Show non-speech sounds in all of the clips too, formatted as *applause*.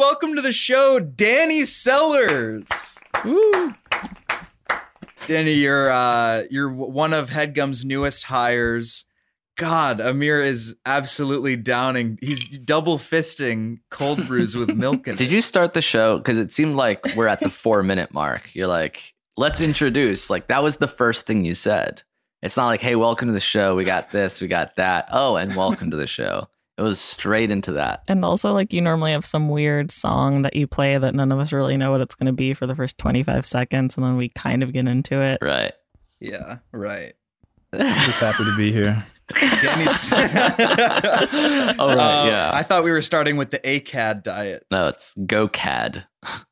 welcome to the show, Danny Sellers. Woo. Danny, you're uh, you're one of Headgum's newest hires. God, Amir is absolutely downing. He's double fisting cold brews with *laughs* milk in it. Did you start the show? Because it seemed like we're at the four minute mark. You're like, let's introduce. Like, that was the first thing you said. It's not like, hey, welcome to the show. We got this, we got that. Oh, and welcome to the show. It was straight into that. And also, like, you normally have some weird song that you play that none of us really know what it's going to be for the first 25 seconds. And then we kind of get into it. Right. Yeah, right. *laughs* Just happy to be here. Danny's. *laughs* Oh, right. Uh, yeah. I thought we were starting with the ACAD diet. No, it's GoCad. *laughs*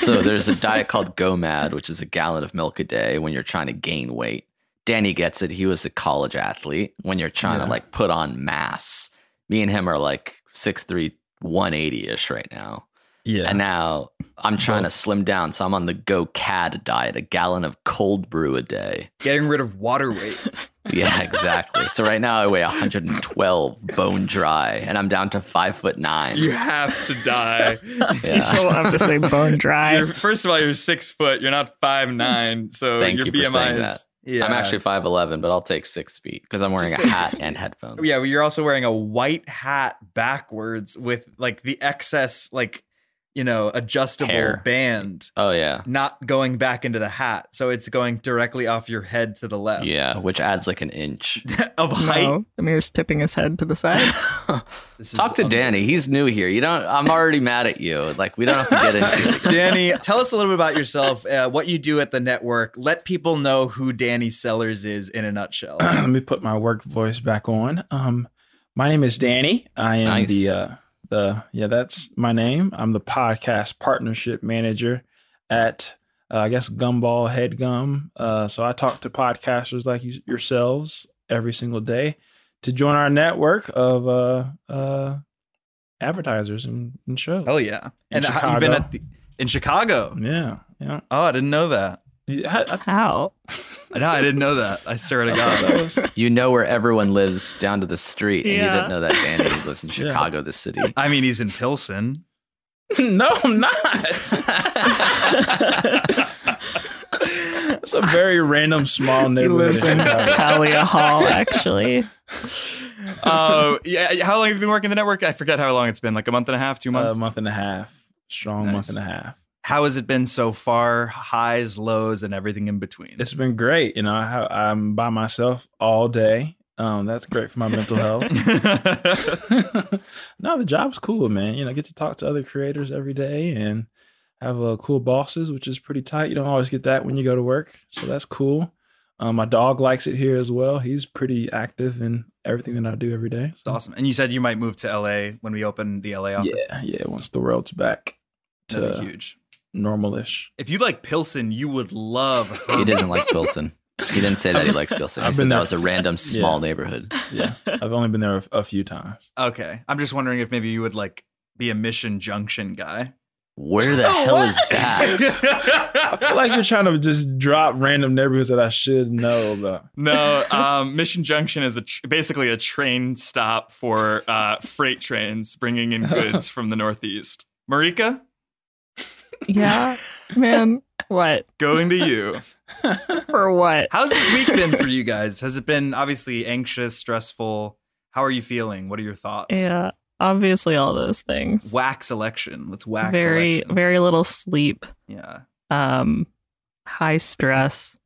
so there's a diet called GoMad, which is a gallon of milk a day when you're trying to gain weight. Danny gets it. He was a college athlete. When you're trying Yeah. to like put on mass, me and him are like 6'3, 180 ish right now. Yeah. And now I'm trying to slim down. So I'm on the GoCad diet, a gallon of cold brew a day. Getting rid of water weight. *laughs* *laughs* Yeah, exactly. so right now I weigh 112 bone dry and I'm down to five foot nine. You have to die. *laughs* Yeah. So I have to say bone dry. You're, first of all, you're six foot. You're not five nine. So Thank your you for BMI saying is. Yeah. I'm actually 5'11, but I'll take six feet because I'm wearing Just a hat and headphones. Yeah, well, you're also wearing a white hat backwards with like the excess, like you know, adjustable Hair. band Oh, yeah. not going back into the hat, so it's going directly off your head to the left. Yeah, which adds like an inch. *laughs* of height. No, Amir's tipping his head to the side. *laughs* Talk to un- Danny. He's new here. You don't. I'm already mad at you. Like we don't have to get into it. Danny, tell us a little bit about yourself, uh, what you do at the network. Let people know who Danny Sellers is in a nutshell. *clears throat* Let me put my work voice back on. Um, my name is Danny. I am Nice. the uh, the yeah, that's my name. I'm the podcast partnership manager at uh, I guess Gumball Headgum. Uh, so I talk to podcasters like you, yourselves every single day to join our network of uh, uh, advertisers and, and shows. Oh yeah! In And how, you've been at the, in Chicago. Yeah, yeah. Oh, I didn't know that. Yeah, I- I- How? No, I didn't know that. I swear to that God. *laughs* was- You know where everyone lives down to the street, and you didn't know that Danny *laughs* lives in Yeah. Chicago, the city. I mean, he's in Pilsen. *laughs* no, I'm not. It's a very random small neighborhood. He neighborhood. lives in Thalia Hall, actually. Oh, yeah. How long have you been working the network? I forget how long it's been. Like a month and a half, two months. a months. month and a half. Strong month and a half. How has it been so far? Highs, lows, and everything in between. It's been great. You know, I, I'm by myself all day. Um, that's great for my mental health. *laughs* *laughs* no, the job's cool, man. You know, I get to talk to other creators every day and have uh, cool bosses, which is pretty tight. You don't always get that when you go to work, so that's cool. Um, my dog likes it here as well. He's pretty active in everything that I do every day. It's awesome. And you said you might move to LA when we open the LA office. Yeah, yeah. Once the world's back to be huge. Normalish. If you like Pilsen, you would love *laughs* He her. doesn't like Pilsen. He didn't say that he likes Pilsen. He I've said been that there was a random small yeah. neighborhood. Yeah, *laughs* I've only been there a, a few times. Okay. I'm just wondering if maybe you would like be a Mission Junction guy. Where the *laughs* hell is that? I feel like you're trying to just drop random neighborhoods that I should know about. no, um, Mission Junction is a tr- basically a train stop for uh, freight trains bringing in goods from the Northeast. Marika, Yeah, man. What? going to you. *laughs* For what? How's this week been for you guys? Has it been obviously anxious, stressful? How are you feeling? What are your thoughts? Yeah, obviously all those things. Wax election. Let's wax very, election. very little sleep. yeah. Um, high stress,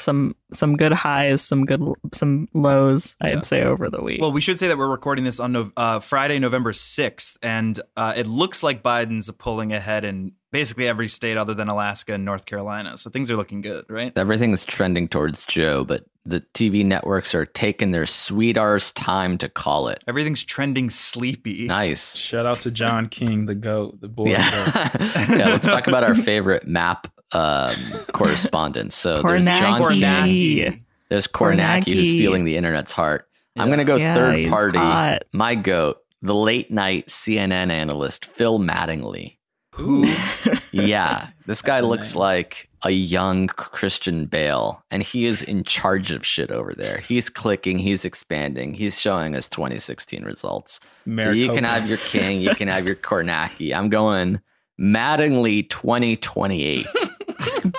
some some good highs, some good some lows. Yeah. I'd say over the week. Well, we should say that we're recording this on Nov- uh, Friday, November 6th, and uh, it looks like Biden's pulling ahead in basically every state other than Alaska and North Carolina. So things are looking good, right? Everything's trending towards Joe, but the TV networks are taking their sweet arse time to call it. Everything's trending sleepy. Nice. Shout out to John King, the goat, the boy goat. Yeah. *laughs* yeah. Let's talk about our favorite map um, *laughs* correspondents. So there's John Kornacki. King, there's Kornacki, who's stealing the internet's heart. I'm going to go Yeah, third party. hot. My goat, the late night CNN analyst, Phil Mattingly. Who? *laughs* Yeah, this guy looks name. like a young Christian Bale, and he is in charge of shit over there. He's clicking, he's expanding, he's showing us 2016 results. So you can have your king, you can have your *laughs* Kornacki. I'm going Mattingly 2028.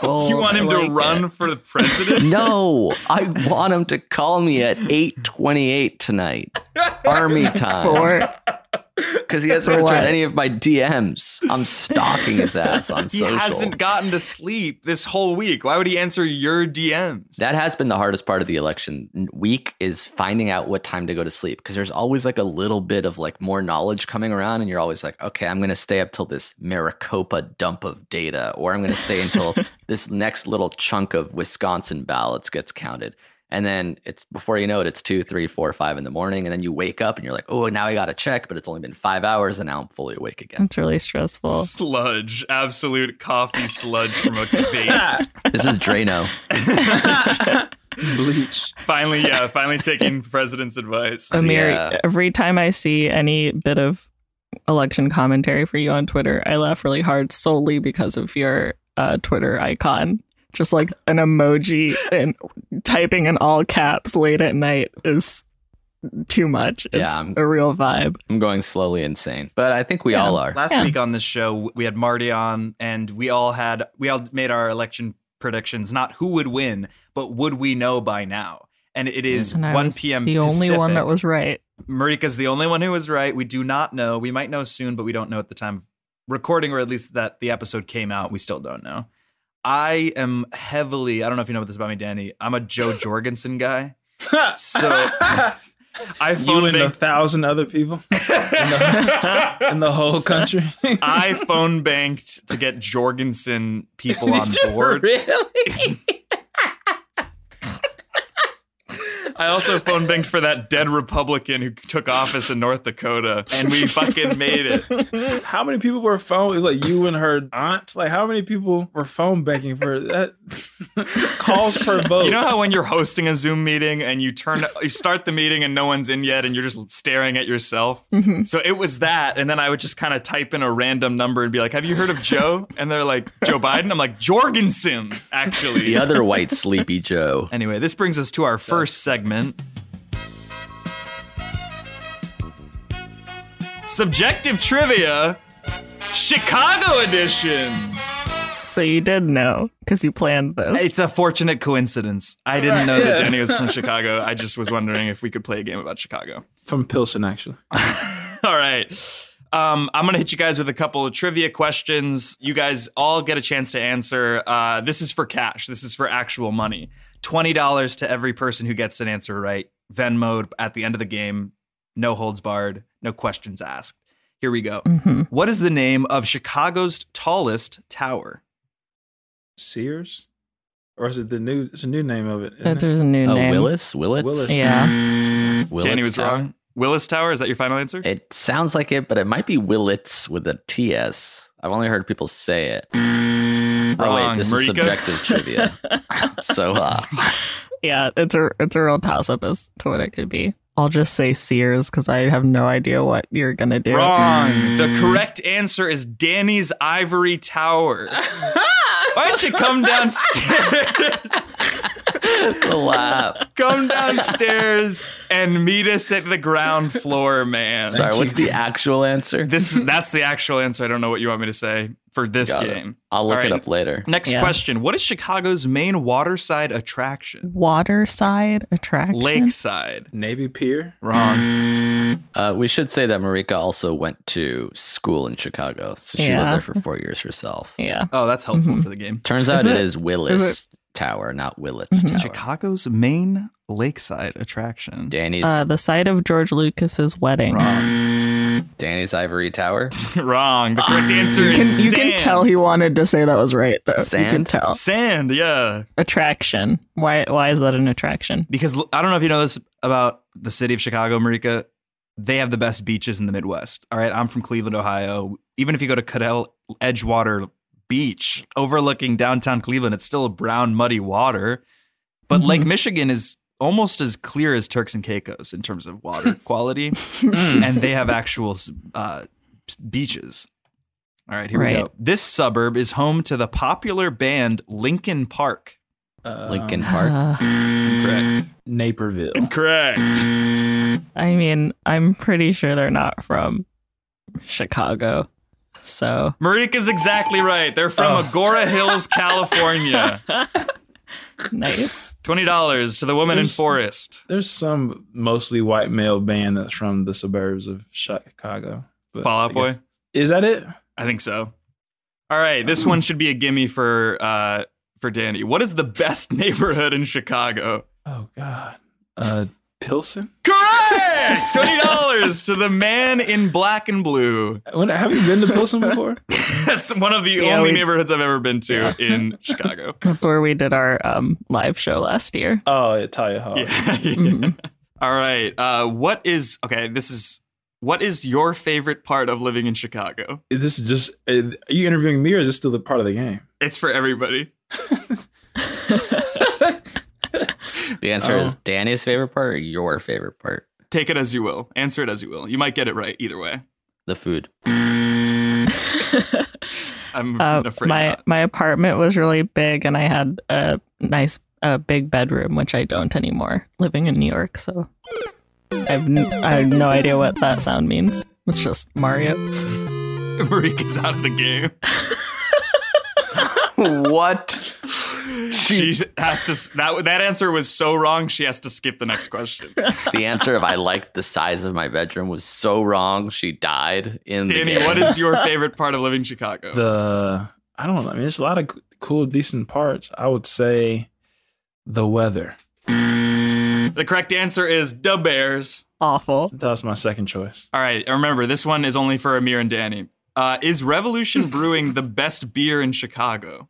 Bold. *laughs* you oh, want him I to run it. for the president? *laughs* no, I want him to call me at 8:28 tonight, *laughs* Army time, for because he *laughs* hasn't returned any of my DMs. I'm stalking his *laughs* ass on He social. He hasn't gotten to sleep this whole week. Why would he answer your DMs? That has been the hardest part of the election week is finding out what time to go to sleep because there's always like a little bit of like more knowledge coming around and you're always like, okay, I'm going to stay up till this Maricopa dump of data or I'm going to stay until *laughs* this next little chunk of Wisconsin ballots gets counted. And then it's before you know it, it's two, three, four, five in the morning. And then you wake up and you're like, oh, now I got to check, but it's only been five hours and now I'm fully awake again. it's really stressful. sludge, absolute coffee sludge from a base. *laughs* This is Drano. *laughs* bleach. finally, yeah, finally taking *laughs* president's advice. Amir, Yeah. every time I see any bit of election commentary for you on Twitter, I laugh really hard solely because of your uh, Twitter icon. Just like an emoji and typing in all caps late at night is too much. It's Yeah, I'm- a real vibe. I'm going slowly insane, but I think we Yeah. all are. Last Yeah. week on this show, we had Marty on, and we all had we all made our election predictions. Not who would win, but would we know by now? And it is And 1 p.m. The only one that was right. Marika's the only one who was right. We do not know. We might know soon, but we don't know at the time of recording, or at least that the episode came out. We still don't know. I am heavily. I don't know if you know about this about me, Danny. I'm a Jo Jorgensen guy. So *laughs* I you phone and a thousand other people in the, *laughs* in the whole country. I phone banked to get Jorgensen people *laughs* on board. really? I also phone banked for that dead Republican who took office in North Dakota, and we fucking made it. How many people were phone? It was like you and her aunt. Like how many people were phone banking for that? *laughs* Calls per vote. You know how when you're hosting a Zoom meeting and you turn, you start the meeting and no one's in yet, and you're just staring at yourself. Mhm. So it was that, and then I would just kind of type in a random number and be like, "Have you heard of Joe?" And they're like, "Joe Biden." I'm like, "Jorgensen, actually." The other white sleepy Joe. Anyway, this brings us to our first segment. Subjective trivia, Chicago edition. So you did know because you planned this. It's a fortunate coincidence. I didn't know that Yeah. Danny was from Chicago. I just was wondering if we could play a game about Chicago. from Pilsen actually. *laughs* All right. Um, I'm going to hit you guys with a couple of trivia questions. You guys all get a chance to answer. Uh, this is for cash, this is for actual money. $20 to every person who gets an answer right. Venmo at the end of the game. No holds barred. No questions asked. Here we go. Mhm. What is the name of Chicago's tallest tower? Sears, or is it the new? It's a new name of it. isn't it? There's a new Oh, name. Willis? Willits? Willis. Yeah. Willits Danny was Tower? wrong. Willis Tower, is that your final answer? It sounds like it, but it might be Willits with a TS. I've only heard people say it. Oh, wait, this Marika? is subjective trivia. *laughs* So, uh, Yeah, it's a it's a real toss up as to what it could be. I'll just say Sears because I have no idea what you're gonna do. Wrong. The correct answer is Danny's Ivory Tower. *laughs* Why don't you come downstairs? *laughs* the laugh. Come downstairs and meet us at the ground floor, man. Sorry, what's the *laughs* actual answer? This is that's the actual answer. I don't know what you want me to say for this Got it. game. I'll look All it up later. Next Yeah. question. What is Chicago's main waterside attraction? Waterside attraction. Lakeside. Navy Pier. Wrong. Uh, we should say that Marika also went to school in Chicago, so she Yeah. lived there for four years herself. Yeah. Oh, that's helpful Mhm. for the game. Turns Is out it it? is Willis Tower, not Willits Mhm. Tower. Chicago's main lakeside attraction. Danny's Uh, the site of George Lucas's wedding. Wrong. Danny's Ivory Tower. *laughs* Wrong. The correct answer You is can you sand. can tell he wanted to say that was right though. You can tell. Sand, yeah. Attraction. Why why is that an attraction? Because I don't know if you know this about the city of Chicago, Marika. They have the best beaches in the Midwest. All right. I'm from Cleveland, Ohio. Even if you go to Cadell Edgewater Beach overlooking downtown Cleveland, it's still a brown, muddy water. But Mhm. Lake Michigan is almost as clear as Turks and Caicos in terms of water *laughs* quality. and they have actual uh, beaches. All right, here we go. This suburb is home to the popular band Linkin Park. Uh, Lincoln Park. Uh, Correct. Naperville. Correct. I mean, I'm pretty sure they're not from Chicago. So Marika's exactly right. They're from Oh. Agoura Hills, California. *laughs* nice. Twenty dollars to the woman in Forest. There's some mostly white male band that's from the suburbs of Chicago. But Fall Out Boy. Is that it? I think so. All right, this one should be a gimme for uh, for Danny. What is the best *laughs* neighborhood in Chicago? Oh God. Uh, Pilsen. Correct. Twenty dollars to the man in black and blue. When, have you been to Pilsen before? *laughs* That's one of the Yeah, only we- neighborhoods I've ever been to in Chicago. *laughs* That's where we did our um, live show last year. oh, at Thalia Hall. Yeah. *laughs* Mhm. All right. Uh, what is okay? This is what is your favorite part of living in Chicago? This is just. uh, Are you interviewing me, or is this still a part of the game? It's for everybody. The answer Oh. is Danny's favorite part or your favorite part? Take it as you will. Answer it as you will. You might get it right either way. The food. *laughs* I'm Uh, afraid. my not. my apartment was really big, and I had a nice, a big bedroom, which I don't anymore. Living in New York, so I've n- I have no idea what that sound means. It's just Mario. *laughs* Marika's out of the game. *laughs* what? She has to. That that answer was so wrong. She has to skip the next question. *laughs* The answer of I liked the size of my bedroom was so wrong. She died in Danny, game. what is your *laughs* favorite part of living in Chicago? The I don't know. I mean, there's a lot of cool, decent parts. I would say the weather. the correct answer is the Bears. Awful. That was my second choice. All right. Remember, this one is only for Amir and Danny. Uh, is Revolution *laughs* Brewing the best beer in Chicago?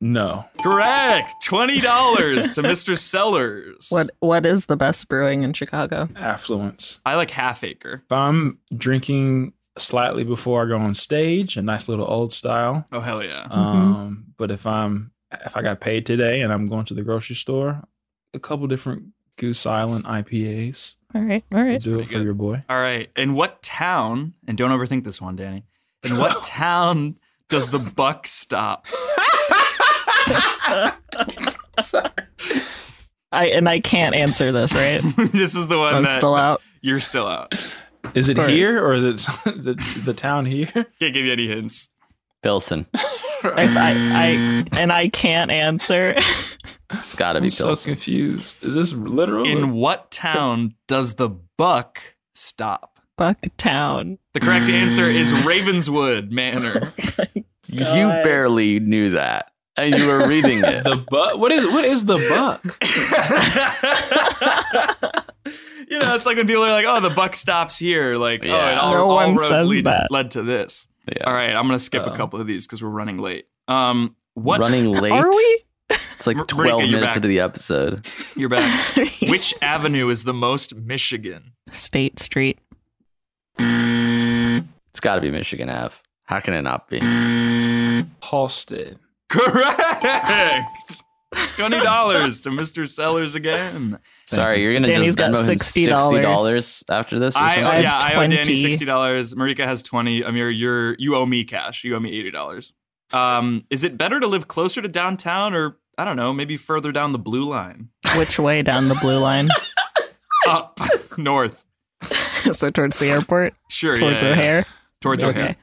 No. Correct. Twenty dollars to *laughs* Mr. Sellers. What what is the best brewing in Chicago? Affluence. I like Half Acre. If I'm drinking slightly before I go on stage, a nice little old style. Oh hell yeah. Um, but if I'm if I got paid today and I'm going to the grocery store, a couple different Goose Island IPAs. All right, all right. Do it pretty for good. your boy. All right. In what town? And don't overthink this one, Danny. In what *laughs* town does the buck stop? I and I can't answer this, right? *laughs* this is the one I'm that still out. you're still out. Is it here or is it *laughs* the, the town here? Can't give you any hints. Pilsen. If I, I and I can't answer. It's got to be I'm so Pilsen. confused. Is this literal? In what town does the buck stop? Bucktown. The correct answer is Ravenswood Manor. *laughs* You barely knew that, and you were reading it. the buck. What is what is the buck? *laughs* *laughs* you know, it's like when people are like, "Oh, the buck stops here." Like, oh, Yeah. it all, No all one roads says lead, that. led to this. Yeah. All right, I'm gonna skip a Uh-oh. couple of these because we're running late. Um, what? Running *laughs* late. Are we? It's like Mar- 12 Marika, minutes back. into the episode. You're back. Which avenue is the most Michigan? State Street. It's got to be Michigan Ave. How can it not be? Halsted. Correct. Twenty dollars to Mr. Sellers again. Sorry, you're gonna Danny's just got Venmo him $60. after this. Or I, something? I have yeah, I owe Danny sixty dollars. Marika has twenty. Amir, you're you owe me cash. You owe me eighty dollars. Um, is it better to live closer to downtown or I don't know, maybe further down the blue line. Which way down the blue line? *laughs* Up north. *laughs* so towards the airport, Sure, towards yeah, yeah. O'Hare. Towards Okay. O'Hare.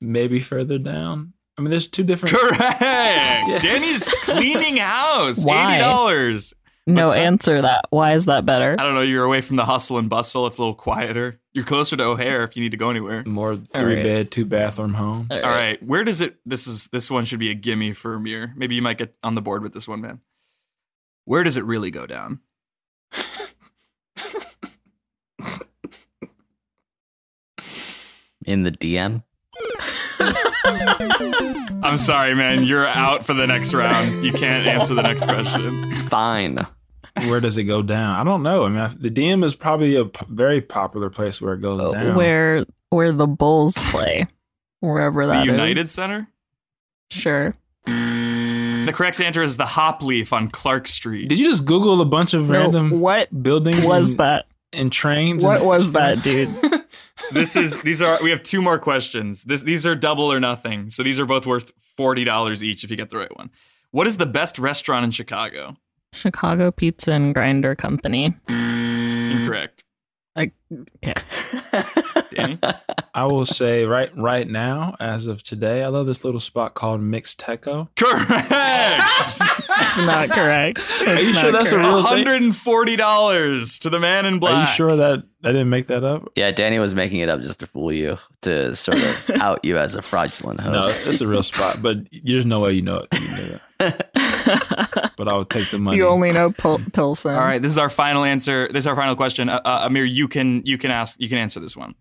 Maybe further down. I mean, there's two different. Correct. *laughs* Danny's cleaning house. Why? Eighty dollars. No, that? answer that. Why is that better? I don't know. You're away from the hustle and bustle. It's a little quieter. You're closer to O'Hare if you need to go anywhere. More three right. bed, two bathroom home. All All right. Where does it? This is this one should be a gimme for Amir. Maybe you might get on the board with this one, man. Where does it really go down? In the DM. *laughs* I'm sorry, man. You're out for the next round. You can't answer the next question. Fine. Where does it go down? I don't know. I mean, the DM is probably a p- very popular place where it goes Oh, down. Where where the Bulls play, wherever The that is. United Center. Sure. The correct answer is the Hopleaf on Clark Street. Did you just Google a bunch of No, random what buildings? was and, that? And trains. What and- was that, dude? *laughs* this is these are we have two more questions. This, these are double or nothing. So these are both worth forty dollars each if you get the right one. What is the best restaurant in Chicago? Chicago Pizza and Grinder Company. Incorrect. Like, okay. *laughs* Danny? I will say right right now, as of today, I love this little spot called Mixteco. Correct. That's not correct. That's you sure that's a real thing? hundred and forty dollars to the man in black. Are you sure that I didn't make that up? Yeah, Danny was making it up just to fool you, to sort of *laughs* out you as a fraudulent host. No, it's a real spot, but there's no way you know it. You know that. *laughs* *laughs* but I would take the money. You only know Pil- Pilsen. All right, this is our final answer. This is our final question. Uh, uh, Amir, you can you can ask you can answer this one.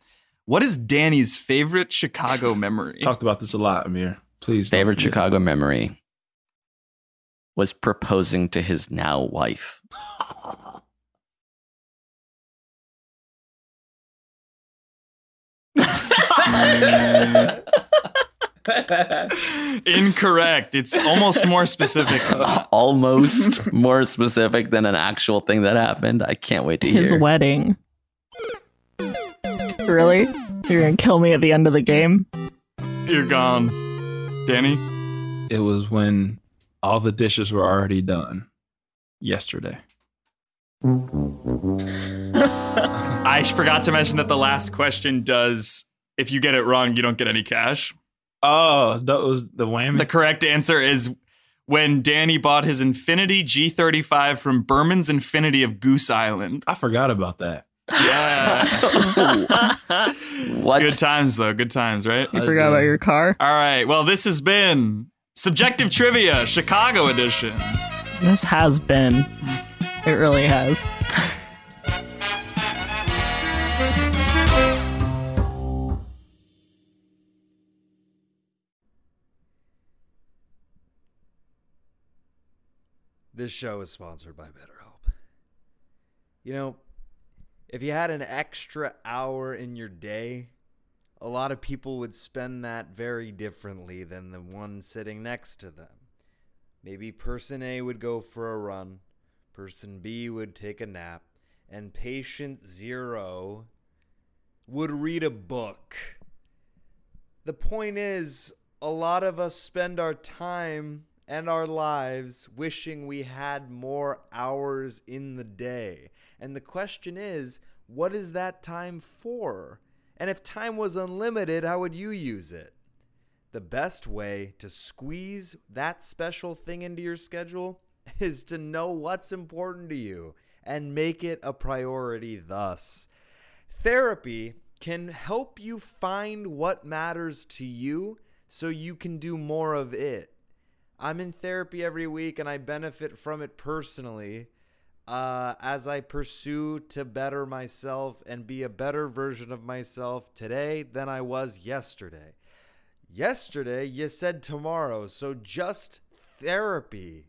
What is Danny's favorite Chicago memory? *laughs* Talked about this a lot, Amir. Please. don't Favorite forget. Chicago memory was proposing to his now wife. *laughs* Incorrect. It's almost more specific. *laughs* Almost more specific than an actual thing that happened. I can't wait to His hear. His wedding. Really? You're gonna kill me at the end of the game? You're gone, Danny. It was when all the dishes were already done yesterday. *laughs* I forgot to mention that the last question does. If you get it wrong, you don't get any cash. Oh, that was the whammy. The correct answer is when Danny bought his Infiniti G35 from Berman's Infiniti of Goose Island. I forgot about that. Yeah. *laughs* what? Good times, though. Good times, right? You forgot about your car? All right. Well, this has been Subjective Trivia, Chicago edition. This has been. It really has. *laughs* This show is sponsored by BetterHelp. You know, if you had an extra hour in your day, a lot of people would spend that very differently than the one sitting next to them. Maybe person A would go for a run, person B would take a nap, and patient zero would read a book. The point is, a lot of us spend our time and our lives wishing we had more hours in the day. And the question is, what is that time for? And if time was unlimited, how would you use it? The best way to squeeze that special thing into your schedule *laughs* is to know what's important to you and make it a priority thus. Therapy can help you find what matters to you so you can do more of it. I'm in therapy every week and I benefit from it personally uh, as I pursue to better myself and be a better version of myself today than I was yesterday. Yesterday, you said tomorrow, so just therapy.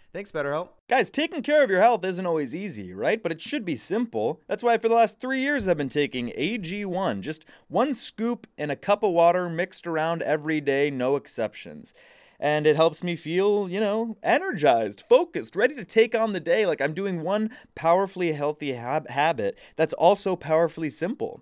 Thanks, BetterHelp. Guys, taking care of your health isn't always easy, right? But it should be simple. That's why for the last three years I've been taking AG1. Just one scoop in a cup of water mixed around every day, no exceptions. And it helps me feel, you know, energized, focused, ready to take on the day like I'm doing one powerfully healthy hab- habit that's also powerfully simple.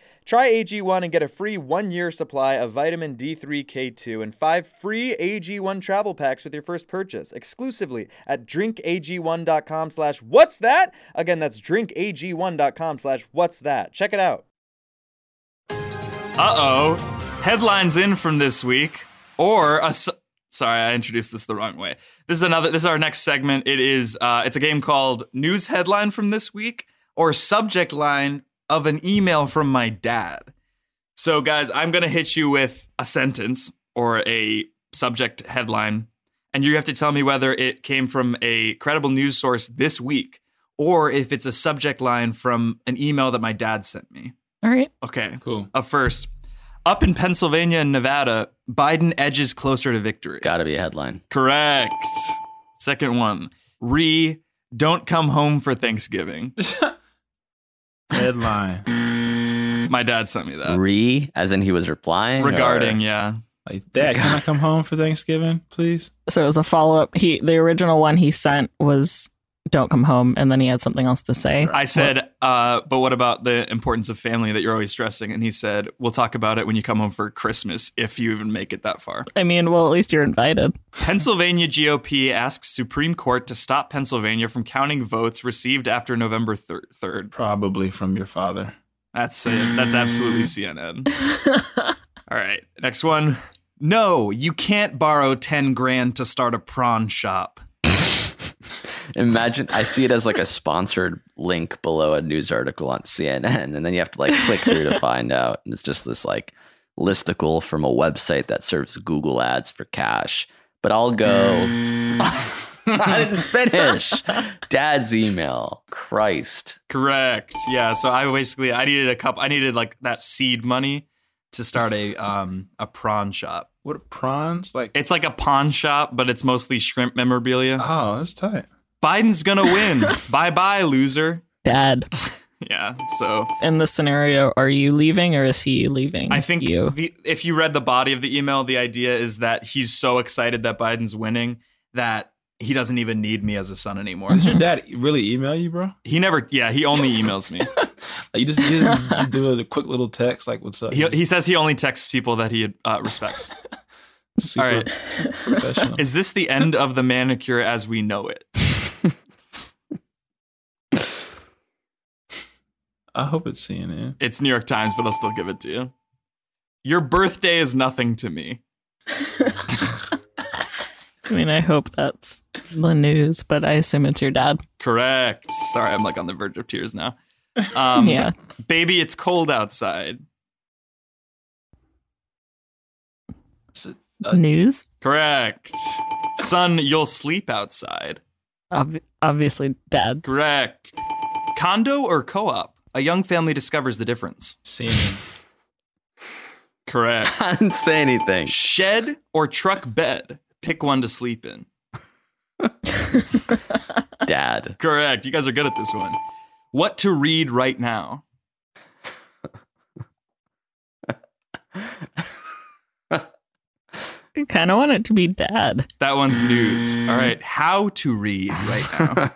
Try AG1 and get a free one year supply of vitamin D3, K2, and five free AG1 travel packs with your first purchase exclusively at drinkag1.com slash what's that? Again, that's drinkag1.com slash what's that. Check it out. Uh oh. Headlines in from this week, or a. s- Sorry, I introduced this the wrong way. This is another. This is our next segment. It is. Uh, it's a game called News Headline from this week, or Subject Line of an email from my dad. So, guys, I'm gonna hit you with a sentence or a subject headline, and you have to tell me whether it came from a credible news source this week, or if it's a subject line from an email that my dad sent me. All right. Okay. Cool. Up first, up in Pennsylvania and Nevada, Biden edges closer to victory. Gotta be a headline. Correct. Second one, re don't come home for Thanksgiving. *laughs* Headline. My dad sent me that Re, as in he was replying. regarding, or- yeah. Like, Dad, can I come home for Thanksgiving, please? So it was a follow up. He the original one he sent was "Don't come home," and then he had something else to say. I said, uh, but what about the importance of family that you're always stressing? And he said, we'll talk about it when you come home for Christmas, if you even make it that far. I mean, well, at least you're invited. Pennsylvania GOP asks Supreme Court to stop Pennsylvania from counting votes received after November 3rd. Probably from your father. That's it. That's absolutely CNN. *laughs* All right. Next one. No, you can't borrow 10 grand to start a prawn shop. *laughs* Imagine I see it as like a sponsored link below a news article on CNN, and then you have to like click through to find out. And it's just this like listicle from a website that serves Google ads for cash. But I'll go. *laughs* I didn't finish. Dad's email. Christ. Correct. Yeah, so I basically I needed a cup. I needed like that seed money to start a um a prawn shop. What are prawns? Like, It's like a pawn shop, but it's mostly shrimp memorabilia. oh, that's tight. Biden's going to win. *laughs* Bye-bye, loser. Dad, *laughs* Yeah. So in this scenario, are you leaving or is he leaving? I think you. the, if you read the body of the email, the idea is that he's so excited that Biden's winning that he doesn't even need me as a son anymore. Does your dad really email you, bro? He never, yeah, he only emails me. Like, *laughs* you just, you just, just do a quick little text, like, what's up? he, he says he only texts people that he uh, respects. Super all right. professional. Is this the end of the manicure as we know it? I hope it's CNN. It's New York Times, but I'll still give it to you. Your birthday is nothing to me. *laughs* I mean, I hope that's the news, but I assume it's your dad. Correct. Sorry, I'm like on the verge of tears now. Um, *laughs* yeah. Baby, it's cold outside. Is it- uh, news? Correct. Son, you'll sleep outside. Ob- obviously, dad. Correct. Condo or co op? A young family discovers the difference. CNN. *laughs* Correct. I didn't say anything. Shed or truck bed? Pick one to sleep in. *laughs* Dad. Correct. You guys are good at this one. What to read right now? I kind of want it to be dad. That one's news. All right. How to read right now?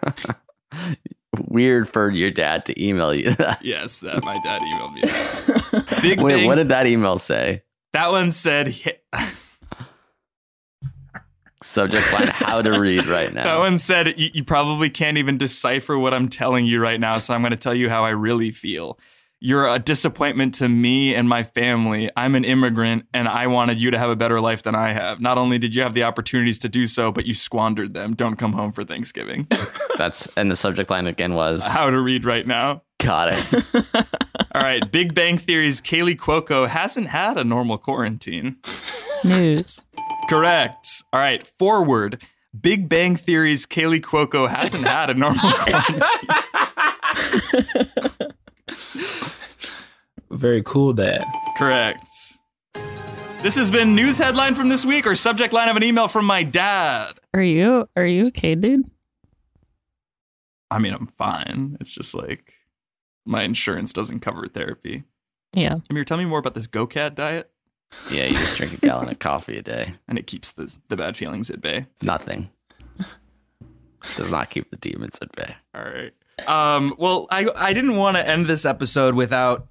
*laughs* Weird for your dad to email you that. yes, that my dad emailed me. That. *laughs* Big Wait, Bang. what did that email say? that one said? hi- Subject line: How to read right *laughs* now. That one said, you, you probably can't even decipher what I'm telling you right now, so I'm going to tell you how I really feel. You're a disappointment to me and my family. I'm an immigrant and I wanted you to have a better life than I have. Not only did you have the opportunities to do so, but you squandered them. Don't come home for Thanksgiving. *laughs* That's and the subject line again was how to read right now. got it. *laughs* All right, Big Bang Theory's Kaley Cuoco hasn't had a normal quarantine. *laughs* News. Correct. All right, forward. Big Bang Theory's Kaley Cuoco hasn't had a normal quarantine. Very cool, Dad. Correct. This has been news headline from this week or subject line of an email from my dad. Are you are you okay, dude? I mean, I'm fine. It's just like my insurance doesn't cover therapy. Yeah. Amir, tell me more about this GoCad diet, Yeah, you just drink a gallon of coffee a day. *laughs* and it keeps the the bad feelings at bay. Nothing. Does not keep the demons at bay. All right. Um. Well, I I didn't want to end this episode without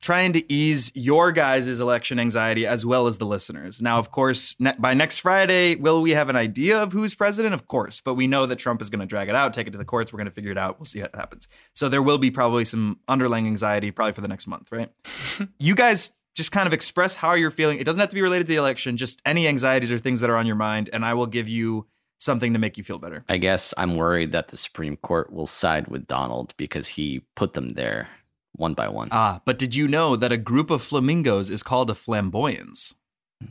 trying to ease your guys' election anxiety as well as the listeners. Now, of course, ne- by next Friday, will we have an idea of who's president? Of course, but we know that Trump is going to drag it out, take it to the courts. We're going to figure it out. We'll see what happens. So there will be probably some underlying anxiety, probably for the next month, right? *laughs* you guys just kind of express how you're feeling. It doesn't have to be related to the election, just any anxieties or things that are on your mind, and I will give you something to make you feel better. I guess I'm worried that the Supreme Court will side with Donald because he put them there one by one. Ah, but did you know that a group of flamingos is called a flamboyance?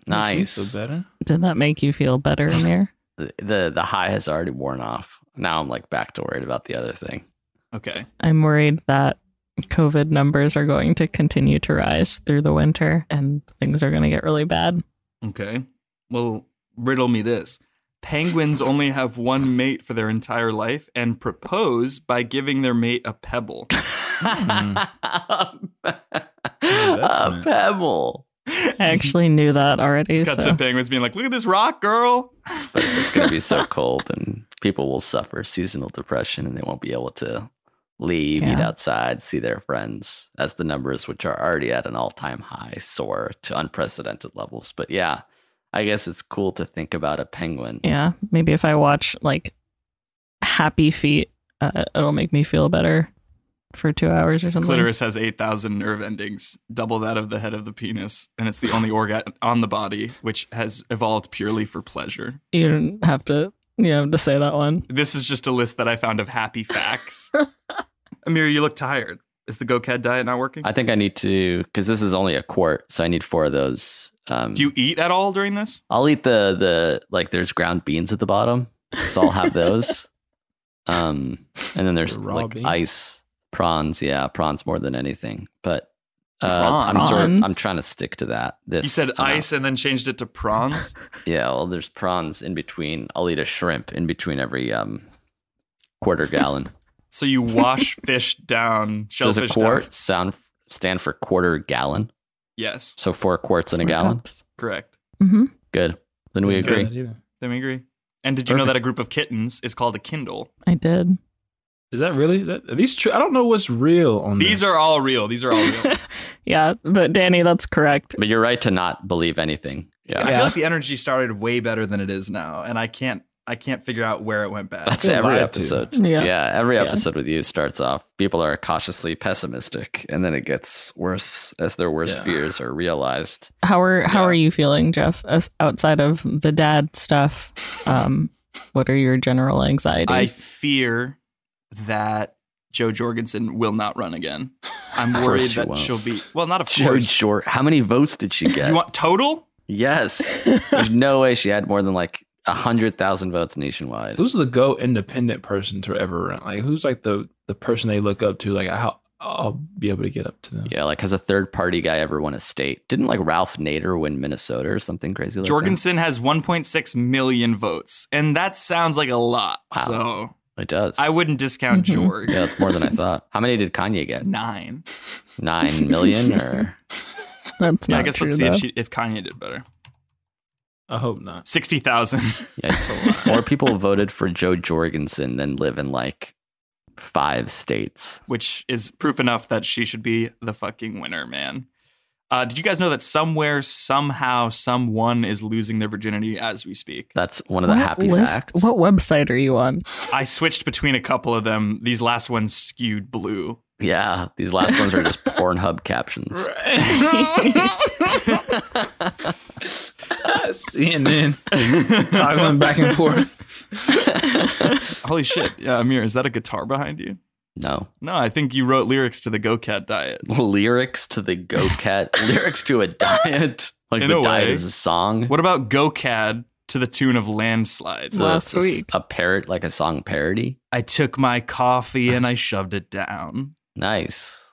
nice. So better. Did that make you feel better, *laughs* Amir? The, the the high has already worn off. Now I'm like back to worried about the other thing. okay. I'm worried that COVID numbers are going to continue to rise through the winter and things are going to get really bad. Okay. Well, riddle me this. Penguins only have one mate for their entire life and propose by giving their mate a pebble. *laughs* that's a meant. pebble. *laughs* I actually knew that already. Cut so. to penguins being like, look at this rock, girl. *laughs* But it's going to be so cold, and people will suffer seasonal depression, and they won't be able to leave, eat outside, see their friends, as the numbers, which are already at an all-time high, soar to unprecedented levels. But yeah, I guess it's cool to think about a penguin. Yeah, maybe if I watch like Happy Feet, uh, it'll make me feel better for two hours or something. Clitoris has 8,000 nerve endings, double that of the head of the penis, and it's the only organ *laughs* on the body which has evolved purely for pleasure. You don't have to, you know, to say that one. This is just a list that I found of happy facts. *laughs* Amir, you look tired. Is the GoCad diet not working? I think I need to because this is only a quart, so I need four of those. Um, Do you eat at all during this? I'll eat the the like. There's ground beans at the bottom, so I'll have those. *laughs* Um, and then there's The like beans? ice prawns. Yeah, prawns more than anything. But uh, I'm Prawns? sort. Prawns? I'm trying to stick to that. This You said amount. ice and then changed it to prawns. *laughs* Yeah, well, there's prawns in between. I'll eat a shrimp in between every um quarter gallon. So you wash *laughs* fish down, Does shellfish a quart down. sound stand for quarter gallon? Yes, So four quarts in a gallon. correct. Mm-hmm. Good. Then we agree. that either. Then we agree. And did you know that a group of kittens is called a Kindle? I did. Is that really? Is that, are these true? I don't know what's real on These this. are all real. These are all real. *laughs* Yeah, but Danny, that's correct. But you're right to not believe anything. Yeah. I Yeah. feel like the energy started way better than it is now, and I can't I can't figure out where it went bad. That's feel every episode. Yeah. Yeah. every Yeah. episode with you starts off. People are cautiously pessimistic, and then it gets worse as their worst Yeah. fears are realized. How are how Yeah. are you feeling, Geoff? As outside of the dad stuff, um, what are your general anxieties? I fear that Jo Jorgensen will not run again. *laughs* I'm worried that won't. she'll be well, not of Joe course. Short. How many votes did she get? You want total? yes. *laughs* There's no way she had more than like a hundred thousand votes nationwide. Who's the go independent person to ever run? Like who's like the the person they look up to? Like how I'll be able to get up to them. Yeah, like has a third party guy ever won a state? Didn't like Ralph Nader win Minnesota or something crazy like that? Jorgensen has 1.6 million votes, and that sounds like a lot. Wow. So It does. I wouldn't discount Mhm. George. Yeah, that's more than I thought. How many did Kanye get? Nine. Nine million or *laughs* that's Yeah, not I guess true, let's see if she if Kanye did better. I hope not. Sixty thousand. *laughs* Yikes. more people voted for Jo Jorgensen than live in like five states. which is proof enough that she should be the fucking winner, man. Uh, did you guys know that somewhere, somehow, someone is losing their virginity as we speak? That's one of the What happy list- facts. What website are you on? I switched between a couple of them. These last ones skewed blue. Yeah, these last ones are just *laughs* Pornhub captions. *laughs* CNN toggling back and forth. *laughs* Holy shit. Yeah, Amir, is that a guitar behind you? No. No, I think you wrote lyrics to the Go Cad diet. Lyrics to the Go Cad, *laughs* lyrics to a diet. Like In the a diet way. is a song. What about Go Cad to the tune of Landslide? So Last it's a, week. A parrot, like a song parody. I took my coffee and I shoved it down. Nice.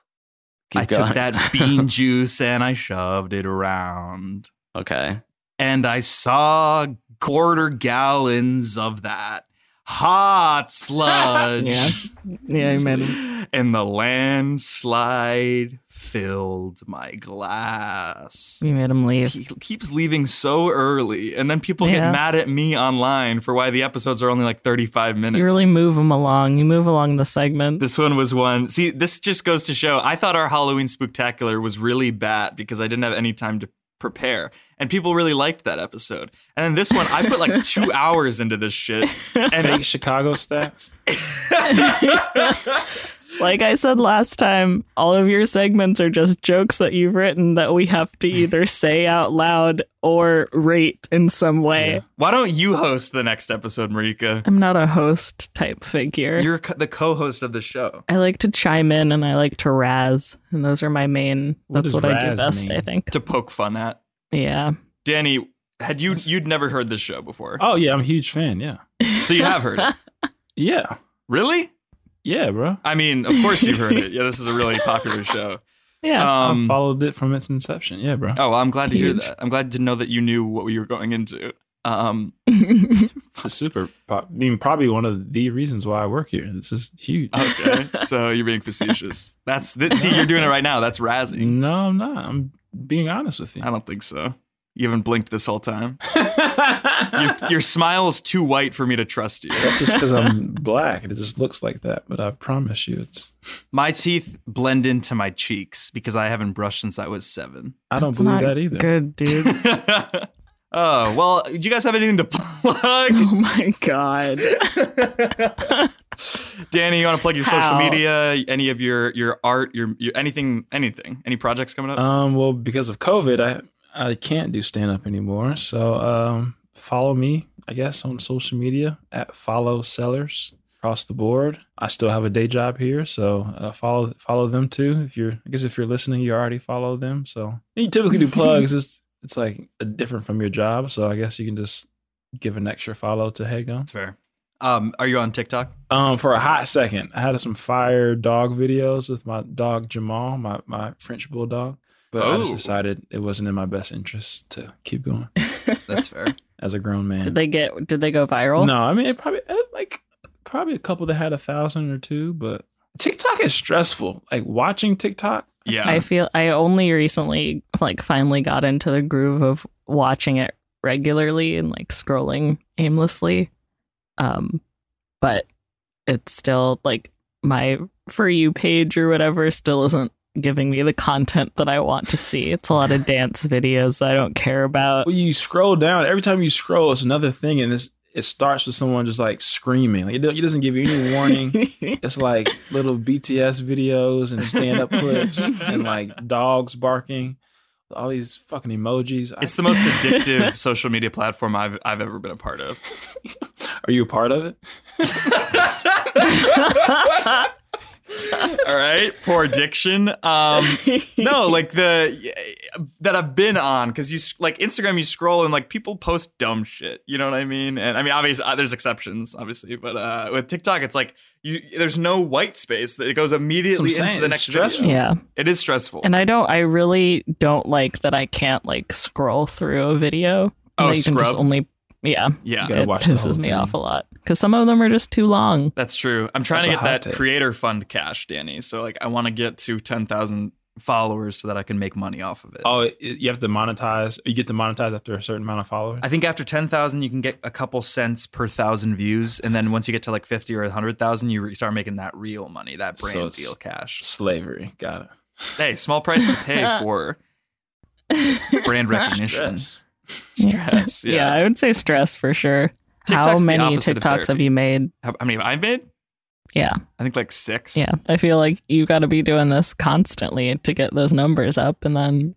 Keep I going. took that bean *laughs* juice and I shoved it around. okay. And I saw quarter gallons of that hot sludge. *laughs* Yeah. Yeah, you made him. And the landslide filled my glass. You made him leave. He keeps leaving so early, and then people Yeah. get mad at me online for why the episodes are only like 35 minutes. You really move them along. You move along the segments. This one was one. See, this just goes to show I thought our Halloween spooktacular was really bad because I didn't have any time to prepare. And people really liked that episode. And then this one, I put like *laughs* two hours into this shit. And Fake Chicago stats. *laughs* like I said last time, all of your segments are just jokes that you've written that we have to either say out loud or rate in some way. Yeah. why don't you host the next episode, Marika? I'm not a host type figure. You're co- the co-host of the show. I like to chime in and I like to razz, and those are my main. What that's what I do best, mean? I think. To poke fun at. Yeah. Danny, had you you'd never heard this show before? Oh yeah, I'm a huge fan. Yeah, So you have heard it. *laughs* yeah, Really? Yeah, bro. I mean, of course you've heard it. *laughs* Yeah, this is a really popular show. Yeah. Um, I followed it from its inception. Yeah, bro. oh, well, I'm glad to hear that. I'm glad to know that you knew what we were going into. Um, *laughs* It's a super. Pop, I mean, probably one of the reasons why I work here. This is huge. okay, *laughs* so you're being facetious. That's that, see, you're doing it right now. That's razzing. No, I'm not. I'm being honest with you. I don't think so. You haven't blinked this whole time. *laughs* Your, your smile is too white for me to trust you. That's just because I'm black. And it just looks like that. But I promise you, it's. My teeth blend into my cheeks because I haven't brushed since I was seven. I don't It's believe not that either. Good, dude. *laughs* oh well, do you guys have anything to plug? *laughs* oh my god. Danny, you want to plug your social How? media, any of your your art, your, your anything, anything, any projects coming up? Um. Well, because of COVID, I I can't do stand up anymore. So um, follow me, I guess, on social media at follow sellers across the board. I still have a day job here, so uh, follow follow them too. If you're, I guess, if you're listening, you already follow them. So you typically do *laughs* plugs. It's it's like a different from your job, so I guess you can just give an extra follow to Headgum. That's fair. Um, are you on TikTok? Um, for a hot second, I had some fire dog videos with my dog Jamal, my my French bulldog. But I just Oh. decided it wasn't in my best interest to keep going *laughs* That's fair. *laughs* as a grown man. Did they get? Did they go viral? No, I mean it probably like probably a couple that had a thousand or two, but TikTok is stressful. Like watching TikTok. Yeah. I feel I only recently like finally got into the groove of watching it regularly and like scrolling aimlessly. Um but it's still like my for you page or whatever still isn't giving me the content that I want to see. It's a lot of dance videos I don't care about. When you scroll down, every time you scroll, it's another thing, and this it starts with someone just like screaming. Like it, it doesn't give you any warning. *laughs* It's like little BTS videos and stand up *laughs* clips and like dogs barking, all these fucking emojis. I- it's the most *laughs* addictive social media platform I've I've ever been a part of. Are you a part of it? *laughs* All right, poor addiction. Um, no, like the that I've been on because you like Instagram, you scroll and like people post dumb shit. You know what I mean? And I mean, obviously, uh, there's exceptions, obviously, but uh, with TikTok, it's like you there's no white space. It goes immediately That's what I'm into saying, the it's next stressful. video. yeah. It is stressful. And I don't I really don't like that I can't like scroll through a video. Oh, that you can just scrub? only yeah. yeah, You gotta it watch the pisses me off a lot because some of them are just too long. that's true. I'm trying That's to get that take. creator fund cash, Danny. So like, I want to get to ten thousand followers so that I can make money off of it. Oh, you have to monetize. You get to monetize after a certain amount of followers. I think after 10,000, you can get a couple cents per thousand views. And then once you get to like 50 or 100,000, you start making that real money, that brand So deal cash. Slavery. Got it. Hey, small price to pay *laughs* for *laughs* brand recognition. Stress. Stress. Yeah. Yeah. I would say stress for sure. TikTok's How many TikToks have you made? How, how many have I made? Yeah. I think like six. Yeah. I feel like you got to be doing this constantly to get those numbers up and then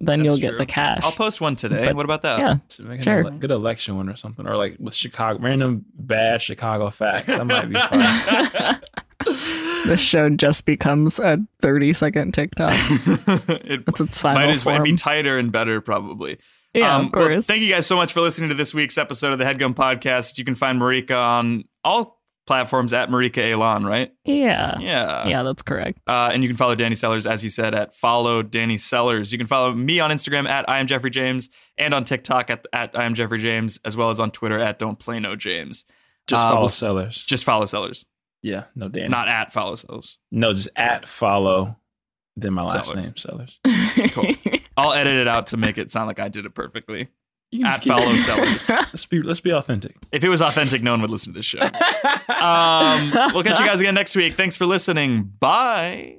then That's you'll get the cash. I'll post one today. But- what about that? yeah. To make Sure. a ele- good election one or something, or like with Chicago, random bad Chicago facts. That might be *laughs* fun. *laughs* this show just becomes a 30 second TikTok. *laughs* it That's its final might as well be tighter and better, probably. Yeah, Um, of well, course. thank you guys so much for listening to this week's episode of the Headgum Podcast. You can find Marika on all platforms at Marika Elon, right? yeah. Yeah. Yeah, that's correct. Uh, and you can follow Danny Sellers, as he said, at follow Danny Sellers. You can follow me on Instagram at I am Jeffrey James and on TikTok at, at I am Jeffrey James, as well as on Twitter at Don't Play No James. Just Uh, follow we'll- sellers. Just follow Sellers, yeah, no Danny. not at follow Sellers. no, just at follow. Then my last Sellers. name sellers. *laughs* Cool. I'll edit it out to make it sound like I did it perfectly. You can At fellow follow Sellers. *laughs* Let's be let's be authentic. If it was authentic, no one would listen to this show. *laughs* Um, we'll catch you guys again next week. Thanks for listening. Bye.